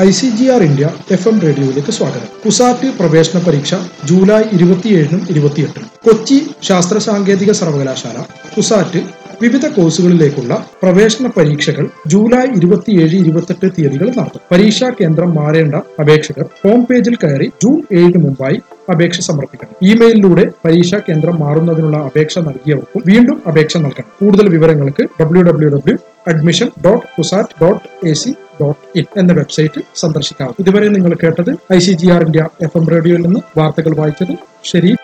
I C G R India F M റേഡിയോയിലേക്ക് സ്വാഗതം. കുസാറ്റ് പ്രവേശന പരീക്ഷ ജൂലൈ ഇരുപത്തിയേഴിനും ഇരുപത്തിയെട്ടിനും. കൊച്ചി ശാസ്ത്ര സാങ്കേതിക സർവകലാശാല കുസാറ്റ് വിവിധ കോഴ്സുകളിലേക്കുള്ള പ്രവേശന പരീക്ഷകൾ ജൂലൈ ഇരുപത്തിയേഴ് ഇരുപത്തെട്ട് തീയതികളിൽ നടത്തും. പരീക്ഷാ കേന്ദ്രം മാറേണ്ട അപേക്ഷകർ ഹോം പേജിൽ കയറി ജൂൺ ഏഴിന് മുമ്പായി അപേക്ഷ സമർപ്പിക്കണം. ഇമെയിലിലൂടെ പരീക്ഷാ കേന്ദ്രം മാറുന്നതിനുള്ള അപേക്ഷ നൽകിയവർക്കും വീണ്ടും അപേക്ഷ നൽകണം. കൂടുതൽ വിവരങ്ങൾക്ക് W W W admission dot CUSAT dot A C dot in എന്ന വെബ്സൈറ്റ് സന്ദർശിക്കാം. ഇതുവരെ നിങ്ങൾ കേട്ടത് I C G R India F M റേഡിയോയിൽ നിന്ന് വാർത്തകൾ വായിച്ചത് ഷെരീഫ്